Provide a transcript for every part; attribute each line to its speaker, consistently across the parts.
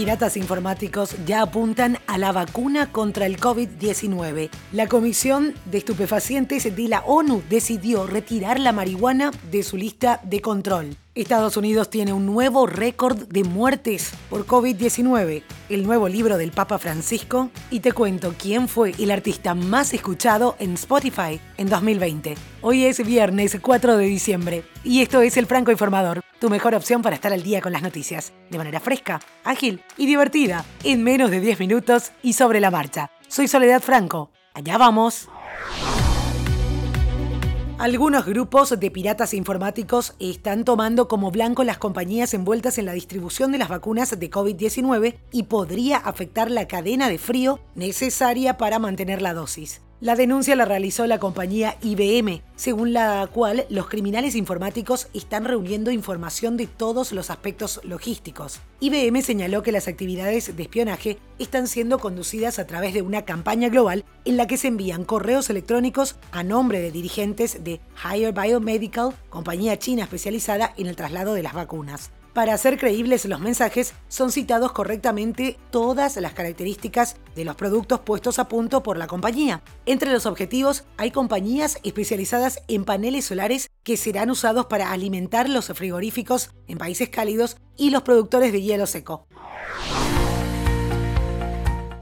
Speaker 1: Piratas informáticos ya apuntan a la vacuna contra el COVID-19. La Comisión de Estupefacientes de la ONU decidió retirar la marihuana de su lista de control. Estados Unidos tiene un nuevo récord de muertes por COVID-19, el nuevo libro del Papa Francisco, y te cuento quién fue el artista más escuchado en Spotify en 2020. Hoy es viernes 4 de diciembre y esto es el Franco Informador, tu mejor opción para estar al día con las noticias, de manera fresca, ágil y divertida, en menos de 10 minutos y sobre la marcha. Soy Soledad Franco. Allá vamos. Algunos grupos de piratas informáticos están tomando como blanco las compañías envueltas en la distribución de las vacunas de COVID-19 y podría afectar la cadena de frío necesaria para mantener la dosis. La denuncia la realizó la compañía IBM, según la cual los criminales informáticos están reuniendo información de todos los aspectos logísticos. IBM señaló que las actividades de espionaje están siendo conducidas a través de una campaña global en la que se envían correos electrónicos a nombre de dirigentes de Higher Biomedical, compañía china especializada en el traslado de las vacunas. Para hacer creíbles los mensajes, son citados correctamente todas las características de los productos puestos a punto por la compañía. Entre los objetivos hay compañías especializadas en paneles solares que serán usados para alimentar los frigoríficos en países cálidos y los productores de hielo seco.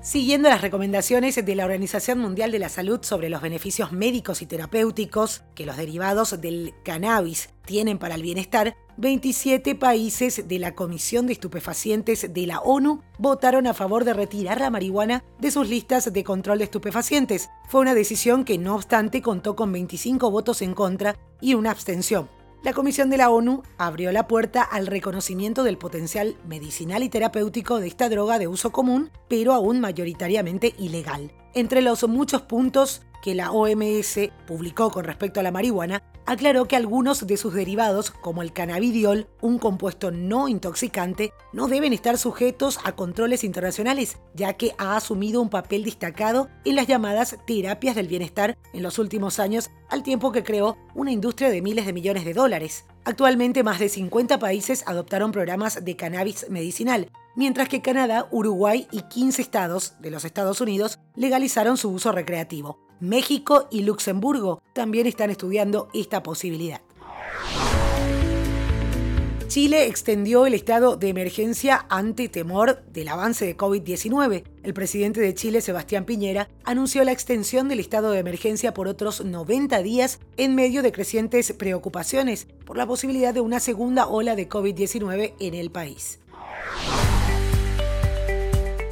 Speaker 1: Siguiendo las recomendaciones de la Organización Mundial de la Salud sobre los beneficios médicos y terapéuticos que los derivados del cannabis tienen para el bienestar, 27 países de la Comisión de Estupefacientes de la ONU votaron a favor de retirar la marihuana de sus listas de control de estupefacientes. Fue una decisión que no obstante contó con 25 votos en contra y una abstención la Comisión de la ONU abrió la puerta al reconocimiento del potencial medicinal y terapéutico de esta droga de uso común, pero aún mayoritariamente ilegal. Entre los muchos puntos que la OMS publicó con respecto a la marihuana, aclaró que algunos de sus derivados, como el cannabidiol, un compuesto no intoxicante, no deben estar sujetos a controles internacionales, ya que ha asumido un papel destacado en las llamadas terapias del bienestar en los últimos años, al tiempo que creó una industria de miles de millones de dólares. Actualmente más de 50 países adoptaron programas de cannabis medicinal, mientras que Canadá, Uruguay y 15 estados de los Estados Unidos legalizaron su uso recreativo. México y Luxemburgo también están estudiando esta posibilidad. Chile extendió el estado de emergencia ante temor del avance de COVID-19. El presidente de Chile, Sebastián Piñera, anunció la extensión del estado de emergencia por otros 90 días en medio de crecientes preocupaciones por la posibilidad de una segunda ola de COVID-19 en el país.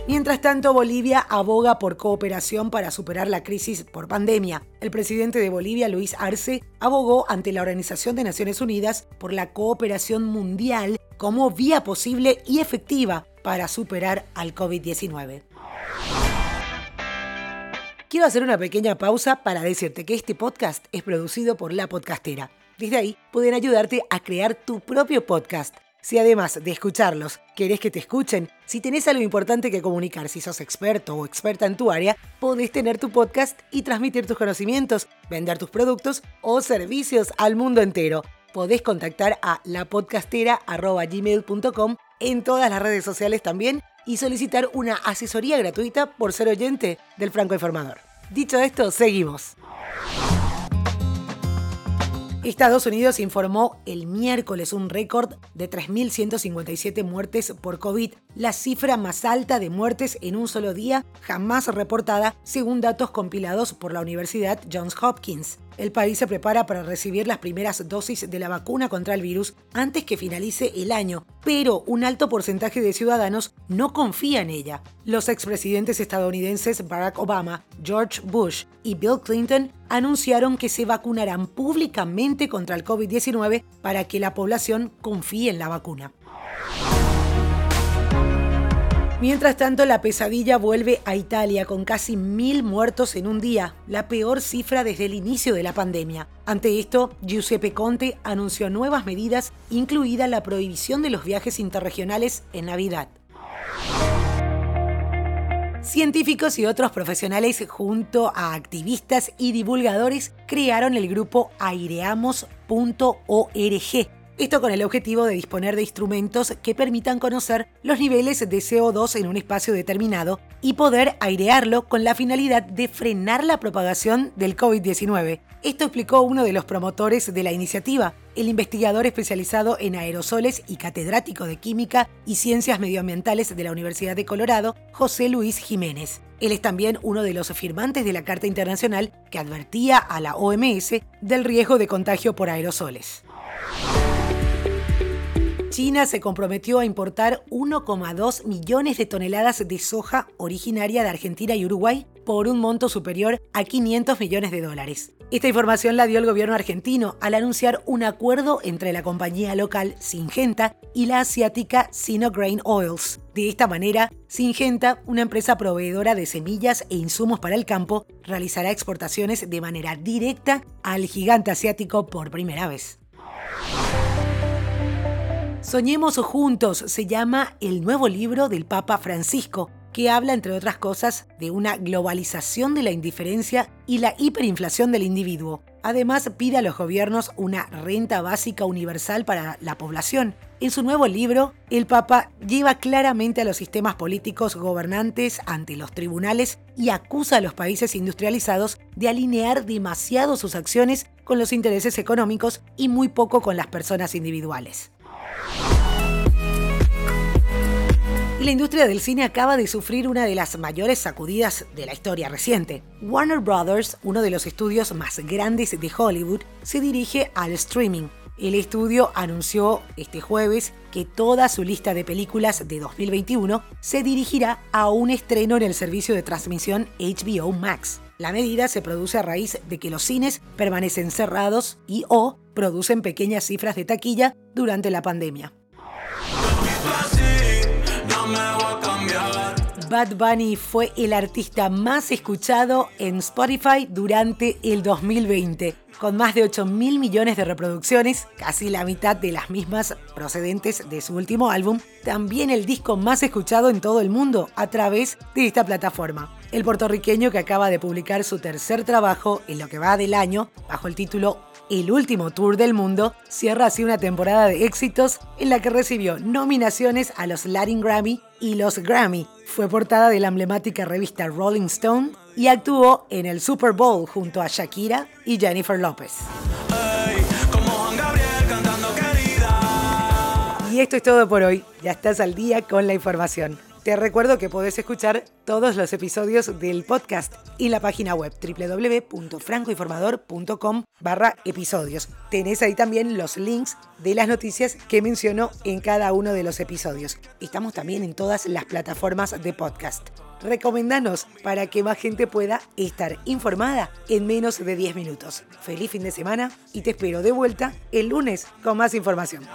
Speaker 1: Mientras tanto, Bolivia aboga por cooperación para superar la crisis por pandemia. El presidente de Bolivia, Luis Arce, abogó ante la Organización de Naciones Unidas por la cooperación mundial como vía posible y efectiva para superar al COVID-19. Quiero hacer una pequeña pausa para decirte que este podcast es producido por La Podcastera. Desde ahí pueden ayudarte a crear tu propio podcast si además de escucharlos querés que te escuchen, si tenés algo importante que comunicar, si sos experto o experta en tu área, podés tener tu podcast y transmitir tus conocimientos, vender tus productos o servicios al mundo entero. Podés contactar a lapodcastera.gmail.com en todas las redes sociales también y solicitar una asesoría gratuita por ser oyente del Franco Informador. Dicho esto, seguimos. Estados Unidos informó el miércoles un récord de 3.157 muertes por COVID, la cifra más alta de muertes en un solo día jamás reportada, según datos compilados por la Universidad Johns Hopkins. El país se prepara para recibir las primeras dosis de la vacuna contra el virus antes que finalice el año, pero un alto porcentaje de ciudadanos no confía en ella. Los expresidentes estadounidenses Barack Obama, George Bush y Bill Clinton anunciaron que se vacunarán públicamente contra el COVID-19 para que la población confíe en la vacuna. Mientras tanto, la pesadilla vuelve a Italia con casi mil muertos en un día, la peor cifra desde el inicio de la pandemia. Ante esto, Giuseppe Conte anunció nuevas medidas, incluida la prohibición de los viajes interregionales en Navidad. Científicos y otros profesionales junto a activistas y divulgadores crearon el grupo aireamos.org Esto con el objetivo de disponer de instrumentos que permitan conocer los niveles de CO2 en un espacio determinado y poder airearlo con la finalidad de frenar la propagación del COVID-19. Esto explicó uno de los promotores de la iniciativa, el investigador especializado en aerosoles y catedrático de Química y Ciencias Medioambientales de la Universidad de Colorado, José Luis Jiménez. Él es también uno de los firmantes de la Carta Internacional que advertía a la OMS del riesgo de contagio por aerosoles. China se comprometió a importar 1,2 millones de toneladas de soja originaria de Argentina y Uruguay por un monto superior a 500 millones de dólares. Esta información la dio el gobierno argentino al anunciar un acuerdo entre la compañía local Singenta y la asiática Sinograin Oils. De esta manera, Singenta, una empresa proveedora de semillas e insumos para el campo, realizará exportaciones de manera directa al gigante asiático por primera vez. Soñemos juntos se llama el nuevo libro del Papa Francisco, que habla, entre otras cosas, de una globalización de la indiferencia y la hiperinflación del individuo. Además, pide a los gobiernos una renta básica universal para la población. En su nuevo libro, el Papa lleva claramente a los sistemas políticos gobernantes ante los tribunales y acusa a los países industrializados de alinear demasiado sus acciones con los intereses económicos y muy poco con las personas individuales. La industria del cine acaba de sufrir una de las mayores sacudidas de la historia reciente. Warner Brothers, uno de los estudios más grandes de Hollywood, se dirige al streaming. El estudio anunció este jueves que toda su lista de películas de 2021 se dirigirá a un estreno en el servicio de transmisión HBO Max. La medida se produce a raíz de que los cines permanecen cerrados y o producen pequeñas cifras de taquilla durante la pandemia. Bad Bunny fue el artista más escuchado en Spotify durante el 2020, con más de 8 mil millones de reproducciones, casi la mitad de las mismas procedentes de su último álbum, también el disco más escuchado en todo el mundo a través de esta plataforma. El puertorriqueño que acaba de publicar su tercer trabajo en lo que va del año, bajo el título el último tour del mundo, cierra así una temporada de éxitos en la que recibió nominaciones a los Latin Grammy y los Grammy. Fue portada de la emblemática revista Rolling Stone y actuó en el Super Bowl junto a Shakira y Jennifer López. y esto es todo por hoy. Ya estás al día con la información. Te recuerdo que podés escuchar todos los episodios del podcast y la página web www.francoinformador.com barra episodios. Tenés ahí también los links de las noticias que menciono en cada uno de los episodios. Estamos también en todas las plataformas de podcast. Recomendanos para que más gente pueda estar informada en menos de 10 minutos. Feliz fin de semana y te espero de vuelta el lunes con más información.